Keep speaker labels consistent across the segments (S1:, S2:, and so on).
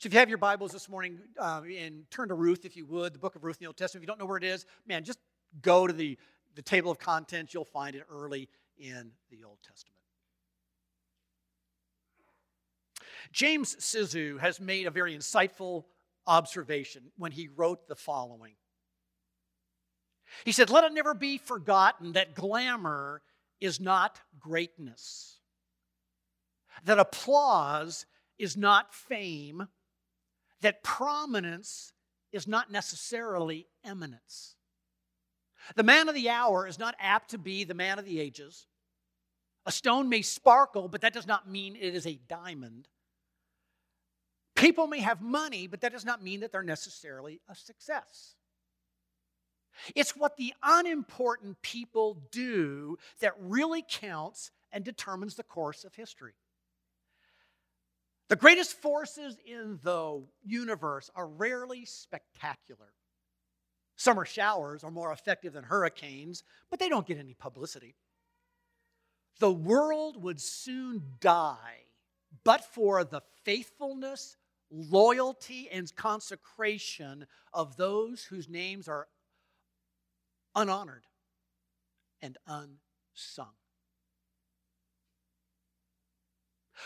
S1: So if you have your Bibles this morning, uh, and turn to Ruth, if you would, the book of Ruth in the Old Testament. If you don't know where it is, man, just go to the, the table of contents. You'll find it early in the Old Testament. James Sizoo has made a very insightful observation when he wrote the following. He said, Let it never be forgotten that glamour is not greatness, that applause is not fame, that prominence is not necessarily eminence. The man of the hour is not apt to be the man of the ages. A stone may sparkle, but that does not mean it is a diamond. People may have money, but that does not mean that they're necessarily a success. It's what the unimportant people do that really counts and determines the course of history. The greatest forces in the universe are rarely spectacular. Summer showers are more effective than hurricanes, but they don't get any publicity. The world would soon die but for the faithfulness, loyalty, and consecration of those whose names are unhonored and unsung.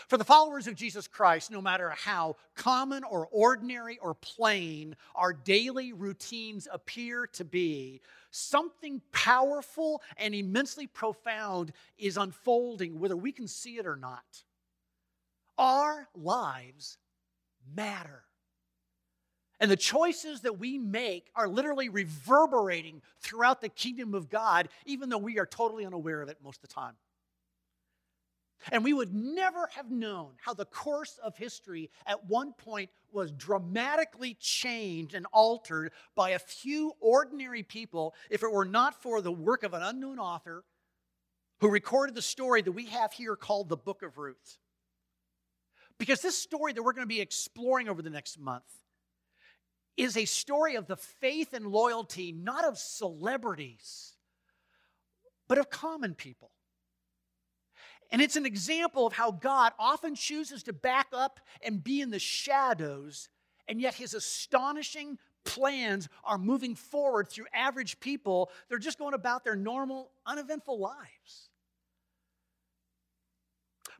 S1: For the followers of Jesus Christ, no matter how common or ordinary or plain our daily routines appear to be, something powerful and immensely profound is unfolding, whether we can see it or not. Our lives matter. And the choices that we make are literally reverberating throughout the kingdom of God, even though we are totally unaware of it most of the time. And we would never have known how the course of history at one point was dramatically changed and altered by a few ordinary people if it were not for the work of an unknown author who recorded the story that we have here called the Book of Ruth. Because this story that we're going to be exploring over the next month is a story of the faith and loyalty, not of celebrities, but of common people. And it's an example of how God often chooses to back up and be in the shadows, and yet his astonishing plans are moving forward through average people. They're just going about their normal, uneventful lives.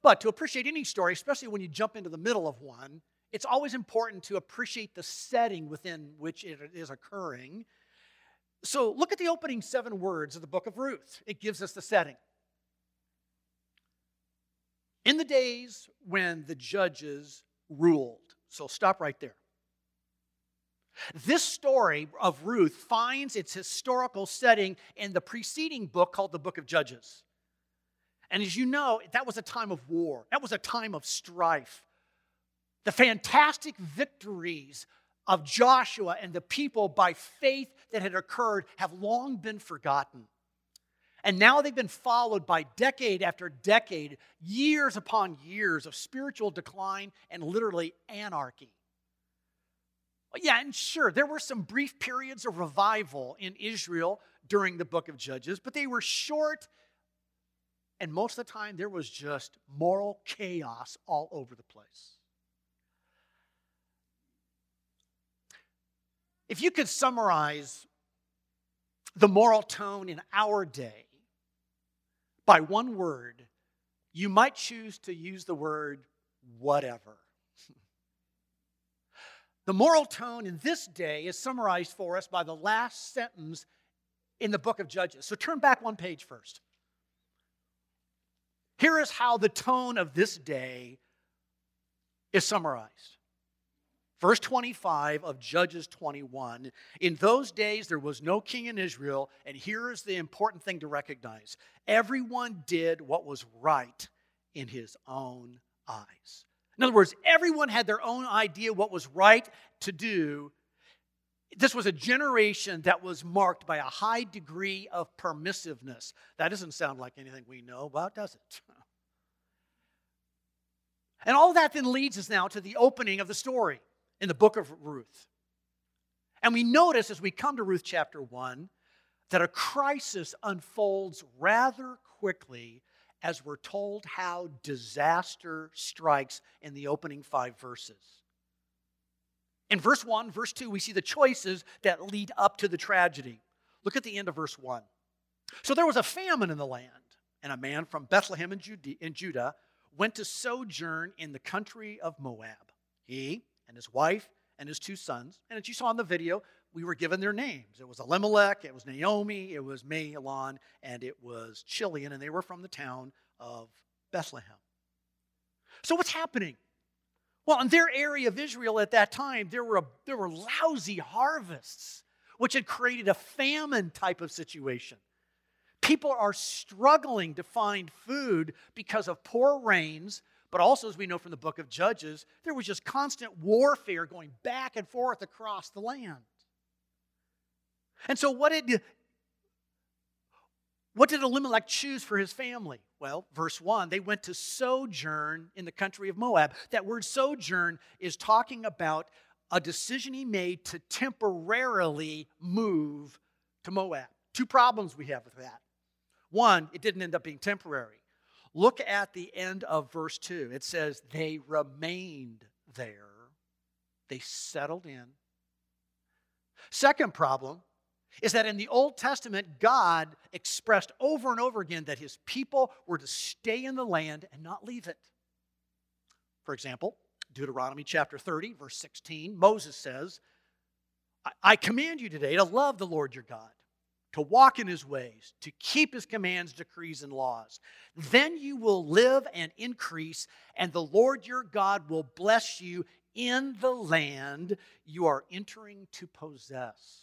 S1: But to appreciate any story, especially when you jump into the middle of one, it's always important to appreciate the setting within which it is occurring. So look at the opening seven words of the book of Ruth. It gives us the setting. In the days when the judges ruled. So stop right there. This story of Ruth finds its historical setting in the preceding book called the Book of Judges. And as you know, that was a time of war, that was a time of strife. The fantastic victories of Joshua and the people by faith that had occurred have long been forgotten. And now they've been followed by decade after decade, years upon years of spiritual decline and literally anarchy. Yeah, and sure, there were some brief periods of revival in Israel during the book of Judges, but they were short, and most of the time there was just moral chaos all over the place. If you could summarize the moral tone in our day, by one word, you might choose to use the word whatever. the moral tone in this day is summarized for us by the last sentence in the book of Judges. So turn back one page first. Here is how the tone of this day is summarized Verse 25 of Judges 21 In those days there was no king in Israel, and here is the important thing to recognize everyone did what was right in his own eyes. In other words, everyone had their own idea what was right to do. This was a generation that was marked by a high degree of permissiveness. That doesn't sound like anything we know about, does it? And all that then leads us now to the opening of the story in the book of Ruth. And we notice as we come to Ruth chapter 1 that a crisis unfolds rather quickly as we're told how disaster strikes in the opening five verses. In verse 1, verse 2, we see the choices that lead up to the tragedy. Look at the end of verse 1. So there was a famine in the land, and a man from Bethlehem in Judah went to sojourn in the country of Moab. He and his wife and his two sons, and as you saw in the video, we were given their names. It was Elimelech, it was Naomi, it was Mahlon, and it was Chilion, and they were from the town of Bethlehem. So what's happening? Well, in their area of Israel at that time, there were, a, there were lousy harvests, which had created a famine type of situation. People are struggling to find food because of poor rains, but also, as we know from the book of Judges, there was just constant warfare going back and forth across the land. And so, what did, what did Elimelech choose for his family? Well, verse 1, they went to sojourn in the country of Moab. That word sojourn is talking about a decision he made to temporarily move to Moab. Two problems we have with that. One, it didn't end up being temporary. Look at the end of verse 2. It says, They remained there, they settled in. Second problem is that in the Old Testament, God expressed over and over again that his people were to stay in the land and not leave it. For example, Deuteronomy chapter 30, verse 16, Moses says, I command you today to love the Lord your God to walk in his ways, to keep his commands, decrees, and laws. Then you will live and increase, and the Lord your God will bless you in the land you are entering to possess.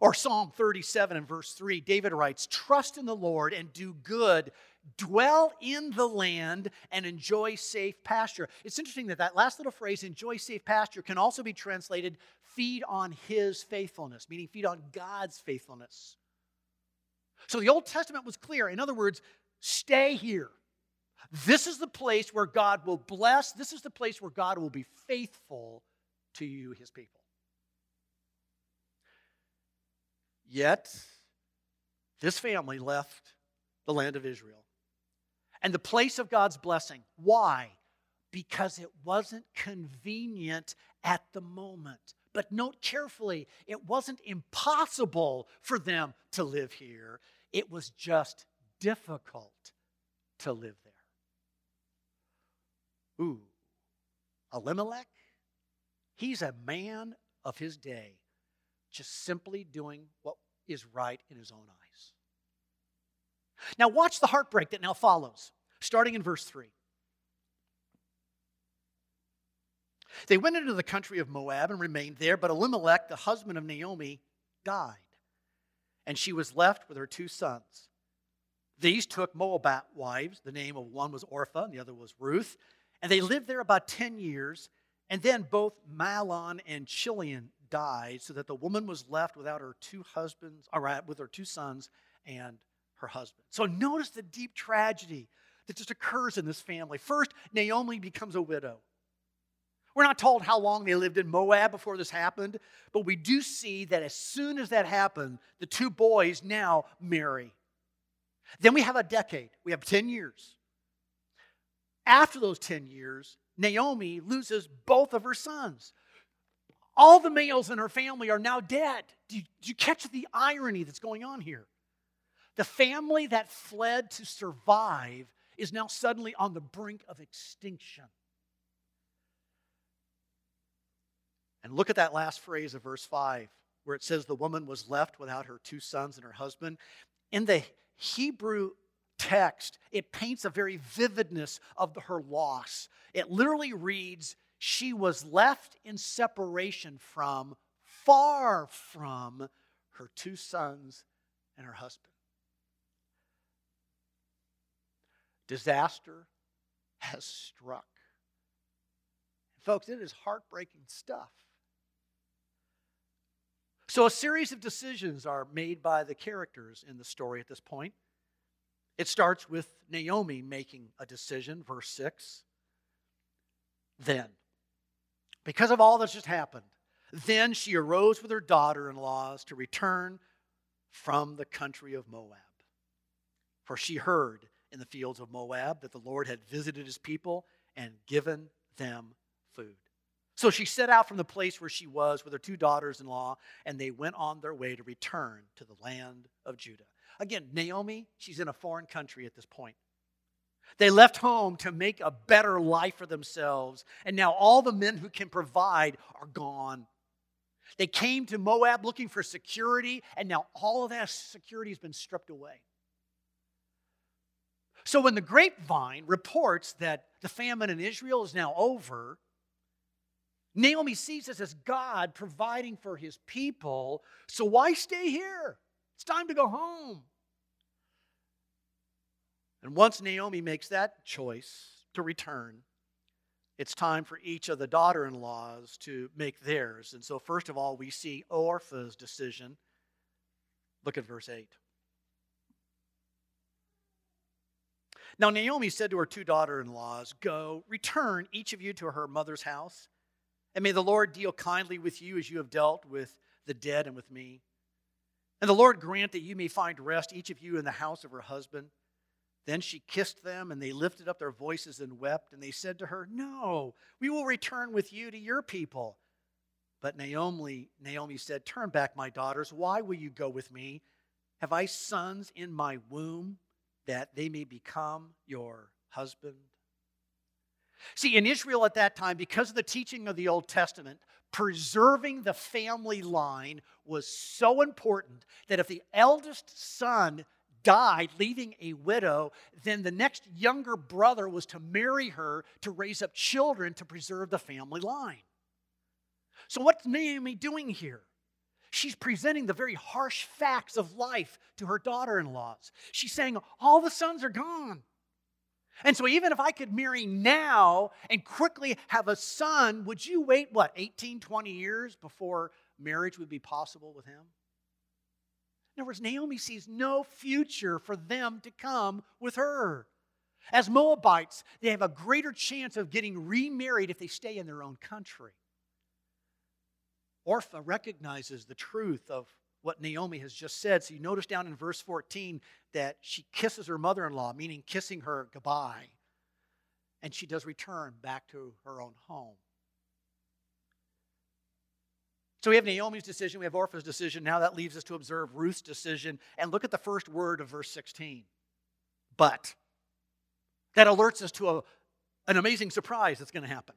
S1: Or Psalm 37 and verse 3, David writes, Trust in the Lord and do good. Dwell in the land and enjoy safe pasture. It's interesting that that last little phrase, enjoy safe pasture, can also be translated feed on his faithfulness, meaning feed on God's faithfulness. So the Old Testament was clear. In other words, stay here. This is the place where God will bless. This is the place where God will be faithful to you, his people. Yet, this family left the land of Israel and the place of God's blessing. Why? Because it wasn't convenient at the moment. But note carefully, it wasn't impossible for them to live here, it was just difficult to live there. Ooh, Elimelech, he's a man of his day, just simply doing what is right in his own eyes. Now, watch the heartbreak that now follows, starting in verse 3. They went into the country of Moab and remained there, but Elimelech, the husband of Naomi, died, and she was left with her two sons. These took Moabite wives. The name of one was Orpah, and the other was Ruth. And they lived there about 10 years. And then both Mahlon and Chilion died, so that the woman was left without her two husbands, or with her two sons and her husband. So notice the deep tragedy that just occurs in this family. First, Naomi becomes a widow. We're not told how long they lived in Moab before this happened, but we do see that as soon as that happened, the two boys now marry. Then we have a decade, we have 10 years. After those 10 years, Naomi loses both of her sons. All the males in her family are now dead. Do you, do you catch the irony that's going on here? The family that fled to survive is now suddenly on the brink of extinction. And look at that last phrase of verse 5, where it says the woman was left without her two sons and her husband. In the Hebrew text, it paints a very vividness of her loss. It literally reads, She was left in separation from, far from, her two sons and her husband. Disaster has struck. Folks, it is heartbreaking stuff. So, a series of decisions are made by the characters in the story at this point. It starts with Naomi making a decision, verse 6. Then, because of all that's just happened, then she arose with her daughter in laws to return from the country of Moab. For she heard in the fields of Moab that the Lord had visited his people and given them food. So she set out from the place where she was with her two daughters in law, and they went on their way to return to the land of Judah. Again, Naomi, she's in a foreign country at this point. They left home to make a better life for themselves, and now all the men who can provide are gone. They came to Moab looking for security, and now all of that security has been stripped away. So when the grapevine reports that the famine in Israel is now over, Naomi sees this as God providing for his people. So why stay here? It's time to go home. And once Naomi makes that choice to return, it's time for each of the daughter in laws to make theirs. And so, first of all, we see Orpah's decision. Look at verse 8. Now, Naomi said to her two daughter in laws, Go, return each of you to her mother's house, and may the Lord deal kindly with you as you have dealt with the dead and with me. And the Lord grant that you may find rest, each of you, in the house of her husband. Then she kissed them, and they lifted up their voices and wept. And they said to her, No, we will return with you to your people. But Naomi, Naomi said, Turn back, my daughters. Why will you go with me? Have I sons in my womb that they may become your husband? See, in Israel at that time, because of the teaching of the Old Testament, preserving the family line was so important that if the eldest son died, leaving a widow, then the next younger brother was to marry her to raise up children to preserve the family line. So, what's Naomi doing here? She's presenting the very harsh facts of life to her daughter in laws. She's saying, All the sons are gone. And so, even if I could marry now and quickly have a son, would you wait, what, 18, 20 years before marriage would be possible with him? In other words, Naomi sees no future for them to come with her. As Moabites, they have a greater chance of getting remarried if they stay in their own country. Orpah recognizes the truth of what Naomi has just said. So you notice down in verse 14 that she kisses her mother in law, meaning kissing her goodbye. And she does return back to her own home. So we have Naomi's decision, we have Orpah's decision. Now that leaves us to observe Ruth's decision. And look at the first word of verse 16. But. That alerts us to a, an amazing surprise that's going to happen.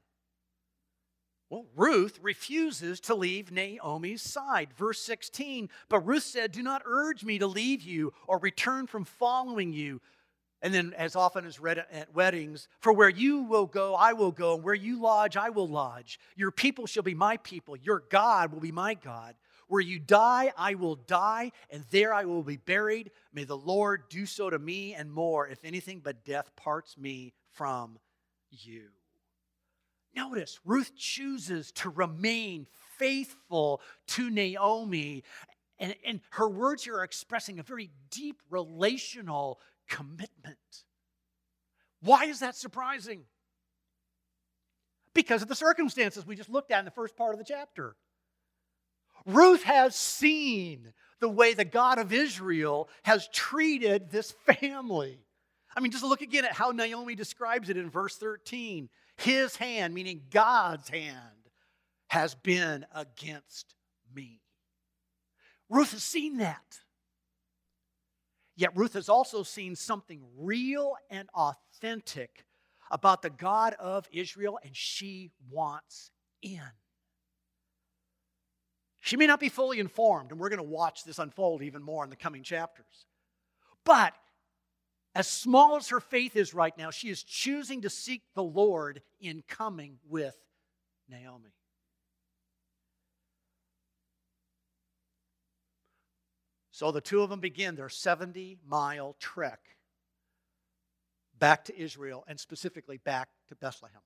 S1: Well, Ruth refuses to leave Naomi's side. Verse 16, but Ruth said, Do not urge me to leave you or return from following you. And then, as often as read at weddings, for where you will go, I will go, and where you lodge, I will lodge. Your people shall be my people, your God will be my God. Where you die, I will die, and there I will be buried. May the Lord do so to me and more, if anything but death parts me from you. Notice, Ruth chooses to remain faithful to Naomi, and, and her words here are expressing a very deep relational commitment. Why is that surprising? Because of the circumstances we just looked at in the first part of the chapter. Ruth has seen the way the God of Israel has treated this family. I mean, just look again at how Naomi describes it in verse 13. His hand, meaning God's hand, has been against me. Ruth has seen that. Yet Ruth has also seen something real and authentic about the God of Israel, and she wants in. She may not be fully informed, and we're going to watch this unfold even more in the coming chapters. But as small as her faith is right now, she is choosing to seek the Lord in coming with Naomi. So the two of them begin their 70 mile trek back to Israel and specifically back to Bethlehem.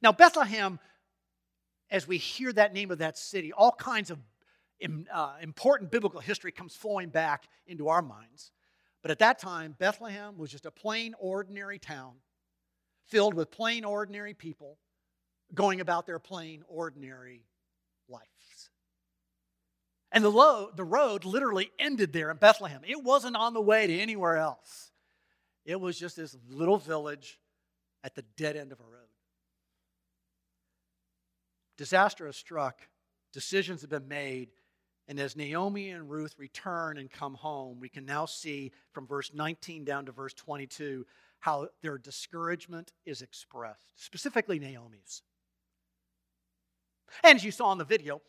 S1: Now, Bethlehem, as we hear that name of that city, all kinds of uh, important biblical history comes flowing back into our minds. But at that time, Bethlehem was just a plain, ordinary town filled with plain, ordinary people going about their plain, ordinary lives. And the, lo- the road literally ended there in Bethlehem. It wasn't on the way to anywhere else, it was just this little village at the dead end of a road. Disaster has struck, decisions have been made, and as Naomi and Ruth return and come home, we can now see from verse 19 down to verse 22 how their discouragement is expressed, specifically Naomi's. And as you saw in the video,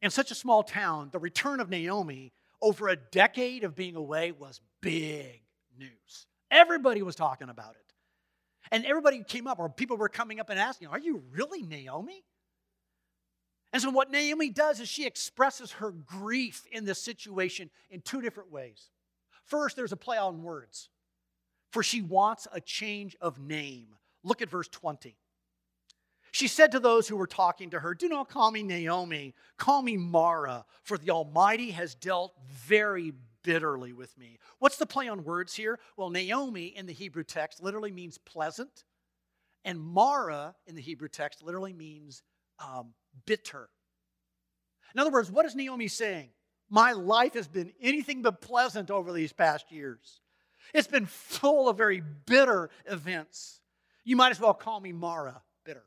S1: in such a small town, the return of Naomi over a decade of being away was big news. Everybody was talking about it. And everybody came up, or people were coming up and asking, Are you really Naomi? And so, what Naomi does is she expresses her grief in this situation in two different ways. First, there's a play on words, for she wants a change of name. Look at verse 20. She said to those who were talking to her, Do not call me Naomi, call me Mara, for the Almighty has dealt very bitterly with me. What's the play on words here? Well, Naomi in the Hebrew text literally means pleasant, and Mara in the Hebrew text literally means um, bitter. In other words, what is Naomi saying? My life has been anything but pleasant over these past years. It's been full of very bitter events. You might as well call me Mara, bitter.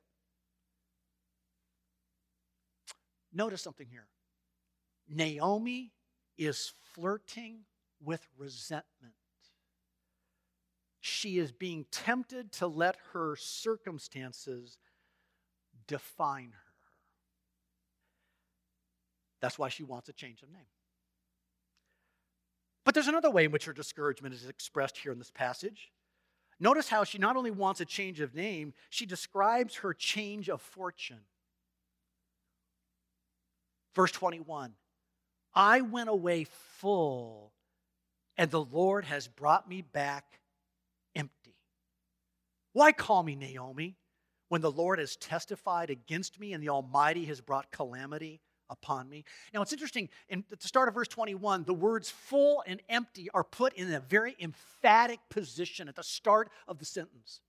S1: Notice something here. Naomi is flirting with resentment. She is being tempted to let her circumstances define her. That's why she wants a change of name. But there's another way in which her discouragement is expressed here in this passage. Notice how she not only wants a change of name, she describes her change of fortune. Verse 21 I went away full, and the Lord has brought me back empty. Why call me Naomi when the Lord has testified against me and the Almighty has brought calamity upon me? Now it's interesting, in, at the start of verse 21, the words full and empty are put in a very emphatic position at the start of the sentence.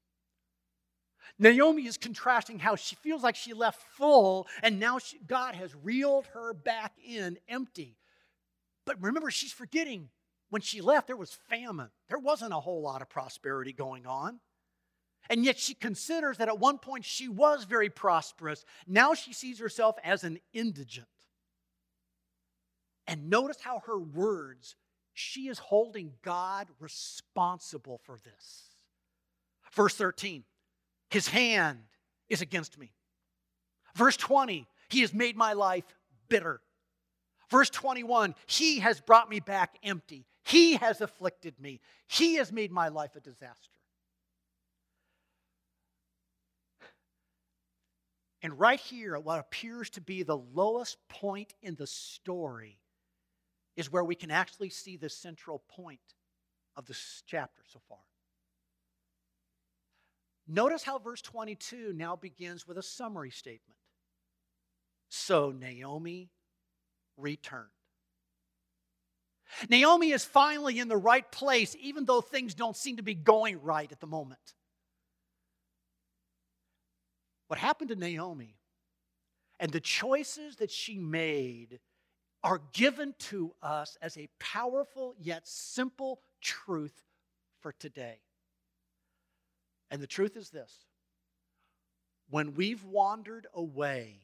S1: Naomi is contrasting how she feels like she left full and now she, God has reeled her back in empty. But remember, she's forgetting when she left, there was famine. There wasn't a whole lot of prosperity going on. And yet she considers that at one point she was very prosperous. Now she sees herself as an indigent. And notice how her words, she is holding God responsible for this. Verse 13 his hand is against me. Verse 20, He has made my life bitter. Verse 21, He has brought me back empty. He has afflicted me. He has made my life a disaster. And right here, what appears to be the lowest point in the story is where we can actually see the central point of this chapter so far. Notice how verse 22 now begins with a summary statement. So Naomi returned. Naomi is finally in the right place, even though things don't seem to be going right at the moment. What happened to Naomi and the choices that she made are given to us as a powerful yet simple truth for today. And the truth is this when we've wandered away,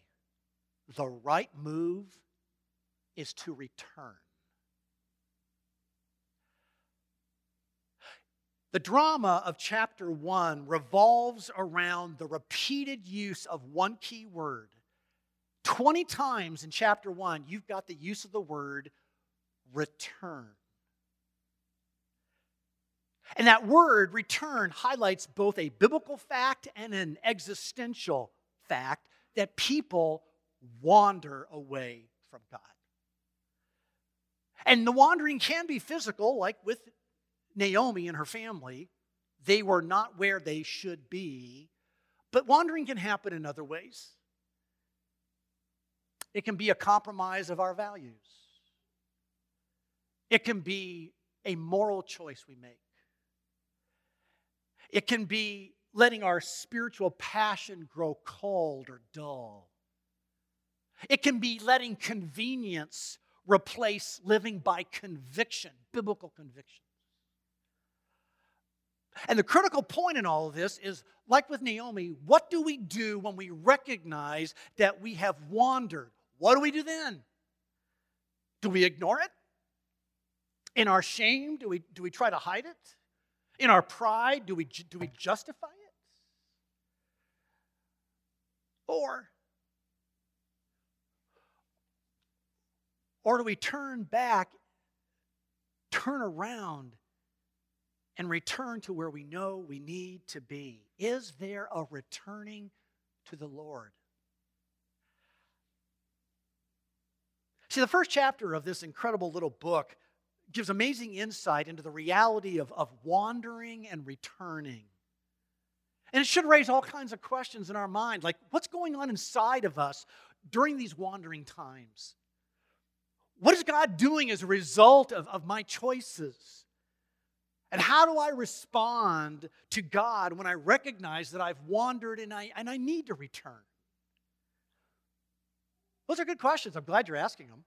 S1: the right move is to return. The drama of chapter one revolves around the repeated use of one key word. 20 times in chapter one, you've got the use of the word return. And that word, return, highlights both a biblical fact and an existential fact that people wander away from God. And the wandering can be physical, like with Naomi and her family. They were not where they should be. But wandering can happen in other ways. It can be a compromise of our values, it can be a moral choice we make. It can be letting our spiritual passion grow cold or dull. It can be letting convenience replace living by conviction, biblical conviction. And the critical point in all of this is like with Naomi, what do we do when we recognize that we have wandered? What do we do then? Do we ignore it? In our shame, do we, do we try to hide it? In our pride, do we, do we justify it? Or, or do we turn back, turn around, and return to where we know we need to be? Is there a returning to the Lord? See, the first chapter of this incredible little book gives amazing insight into the reality of, of wandering and returning. And it should raise all kinds of questions in our mind, like what's going on inside of us during these wandering times? What is God doing as a result of, of my choices? And how do I respond to God when I recognize that I've wandered and I, and I need to return? Those are good questions. I'm glad you're asking them.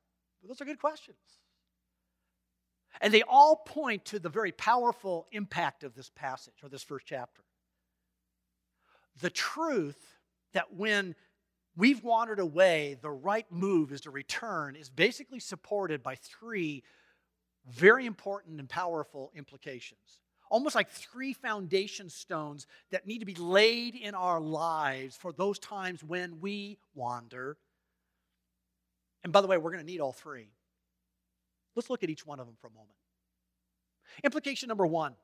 S1: Those are good questions. And they all point to the very powerful impact of this passage or this first chapter. The truth that when we've wandered away, the right move is to return is basically supported by three very important and powerful implications. Almost like three foundation stones that need to be laid in our lives for those times when we wander. And by the way, we're going to need all three. Let's look at each one of them for a moment. Implication number one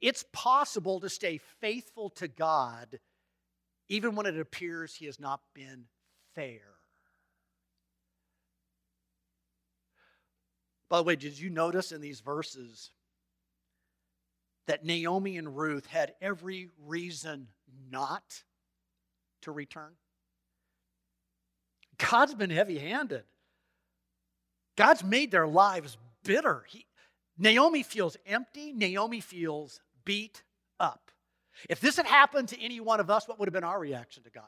S1: it's possible to stay faithful to God even when it appears He has not been fair. By the way, did you notice in these verses that Naomi and Ruth had every reason not to return? God's been heavy handed. God's made their lives bitter. He, Naomi feels empty. Naomi feels beat up. If this had happened to any one of us, what would have been our reaction to God?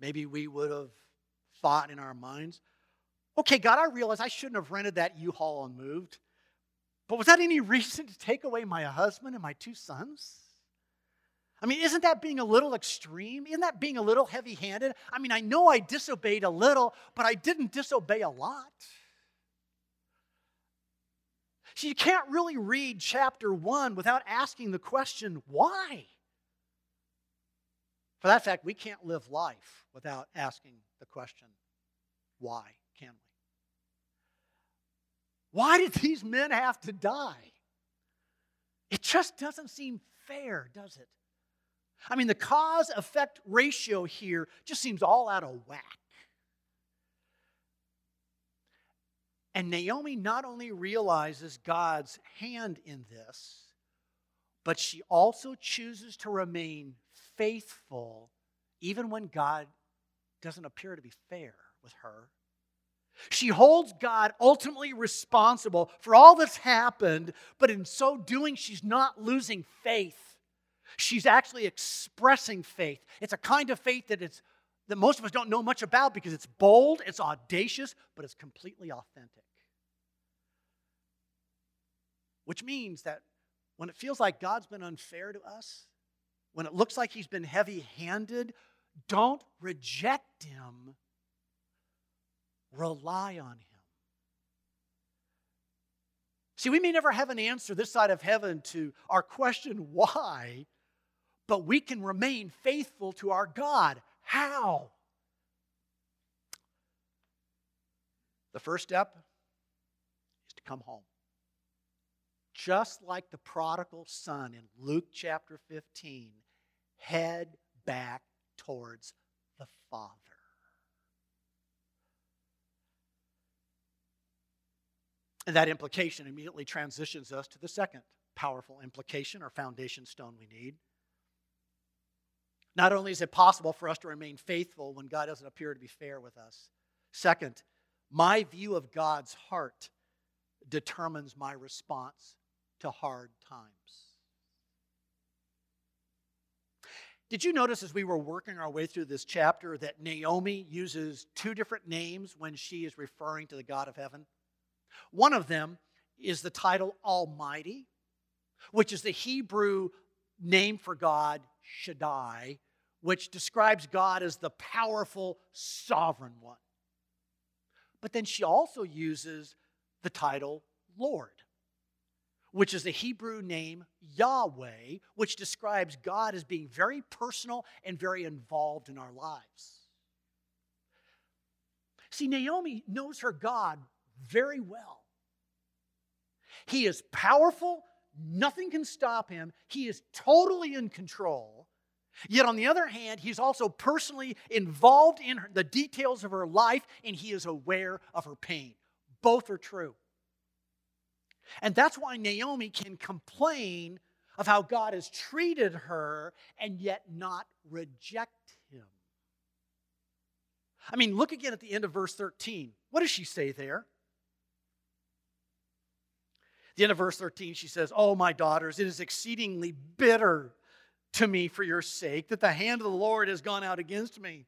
S1: Maybe we would have thought in our minds, okay, God, I realize I shouldn't have rented that U Haul and moved. But was that any reason to take away my husband and my two sons? I mean, isn't that being a little extreme? Isn't that being a little heavy handed? I mean, I know I disobeyed a little, but I didn't disobey a lot. See, you can't really read chapter one without asking the question, why? For that fact, we can't live life without asking the question, why, can we? Why did these men have to die? It just doesn't seem fair, does it? I mean, the cause effect ratio here just seems all out of whack. And Naomi not only realizes God's hand in this, but she also chooses to remain faithful even when God doesn't appear to be fair with her. She holds God ultimately responsible for all that's happened, but in so doing, she's not losing faith. She's actually expressing faith. It's a kind of faith that, it's, that most of us don't know much about because it's bold, it's audacious, but it's completely authentic. Which means that when it feels like God's been unfair to us, when it looks like He's been heavy handed, don't reject Him, rely on Him. See, we may never have an answer this side of heaven to our question, why? But we can remain faithful to our God. How? The first step is to come home. Just like the prodigal son in Luke chapter 15, head back towards the Father. And that implication immediately transitions us to the second powerful implication or foundation stone we need not only is it possible for us to remain faithful when God doesn't appear to be fair with us, second, my view of God's heart determines my response to hard times. Did you notice as we were working our way through this chapter that Naomi uses two different names when she is referring to the God of heaven? One of them is the title Almighty, which is the Hebrew name for God, Shaddai, which describes God as the powerful, sovereign one. But then she also uses the title Lord, which is the Hebrew name Yahweh, which describes God as being very personal and very involved in our lives. See, Naomi knows her God very well. He is powerful, nothing can stop him, he is totally in control. Yet, on the other hand, he's also personally involved in the details of her life and he is aware of her pain. Both are true. And that's why Naomi can complain of how God has treated her and yet not reject him. I mean, look again at the end of verse 13. What does she say there? The end of verse 13, she says, Oh, my daughters, it is exceedingly bitter to me for your sake that the hand of the Lord has gone out against me.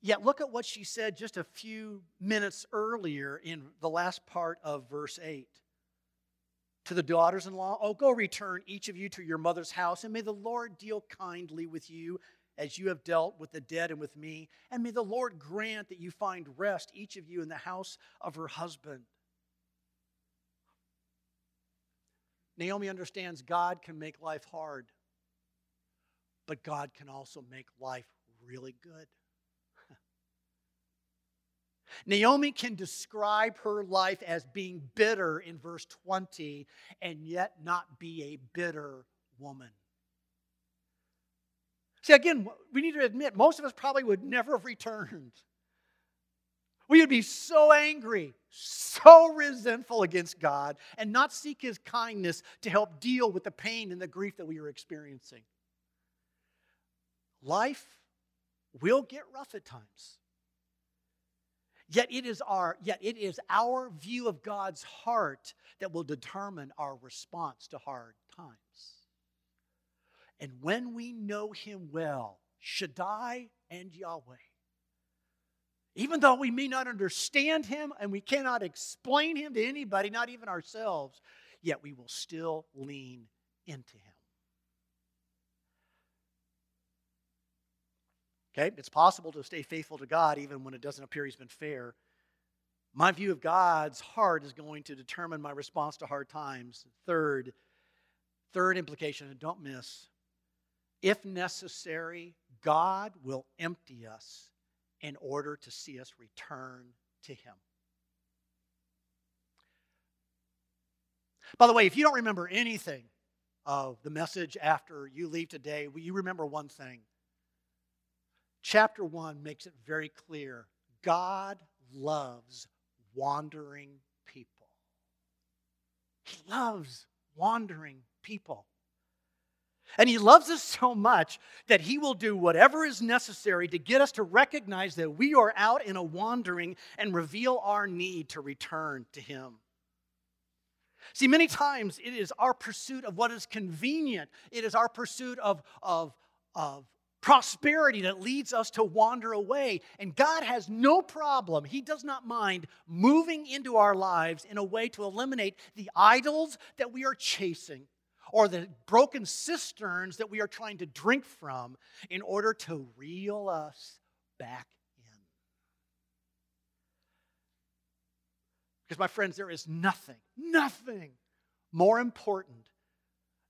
S1: Yet look at what she said just a few minutes earlier in the last part of verse 8. To the daughters in law, oh, go return each of you to your mother's house, and may the Lord deal kindly with you as you have dealt with the dead and with me. And may the Lord grant that you find rest, each of you, in the house of her husband. Naomi understands God can make life hard, but God can also make life really good. Naomi can describe her life as being bitter in verse 20 and yet not be a bitter woman. See, again, we need to admit, most of us probably would never have returned. We would be so angry, so resentful against God, and not seek His kindness to help deal with the pain and the grief that we are experiencing. Life will get rough at times. Yet it is our yet it is our view of God's heart that will determine our response to hard times. And when we know him well, Shaddai and Yahweh, even though we may not understand him and we cannot explain him to anybody, not even ourselves, yet we will still lean into him. Okay, it's possible to stay faithful to God even when it doesn't appear he's been fair. My view of God's heart is going to determine my response to hard times. Third, third implication, and don't miss, if necessary, God will empty us in order to see us return to Him. By the way, if you don't remember anything of the message after you leave today, you remember one thing? Chapter 1 makes it very clear God loves wandering people. He loves wandering people. And he loves us so much that he will do whatever is necessary to get us to recognize that we are out in a wandering and reveal our need to return to him. See, many times it is our pursuit of what is convenient, it is our pursuit of, of, of prosperity that leads us to wander away. And God has no problem, He does not mind moving into our lives in a way to eliminate the idols that we are chasing or the broken cisterns that we are trying to drink from in order to reel us back in. Because, my friends, there is nothing, nothing more important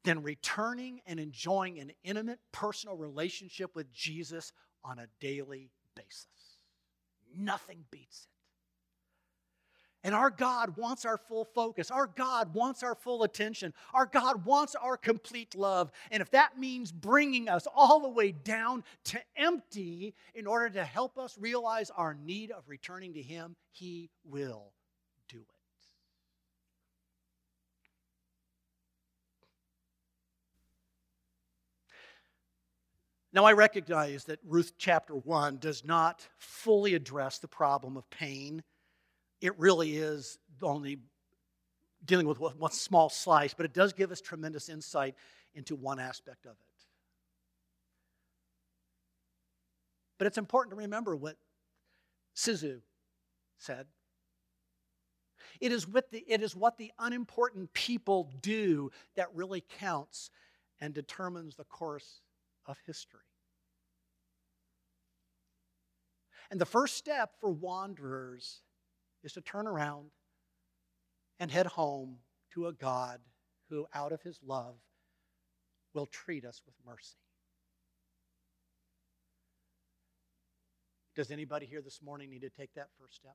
S1: than returning and enjoying an intimate personal relationship with Jesus on a daily basis. Nothing beats it. And our God wants our full focus. Our God wants our full attention. Our God wants our complete love. And if that means bringing us all the way down to empty in order to help us realize our need of returning to Him, He will do it. Now, I recognize that Ruth chapter 1 does not fully address the problem of pain it really is only dealing with one small slice, but it does give us tremendous insight into one aspect of it. But it's important to remember what Sizoo said. It is, with the, it is what the unimportant people do that really counts and determines the course of history. And the first step for wanderers is to turn around and head home to a God who, out of his love, will treat us with mercy. Does anybody here this morning need to take that first step?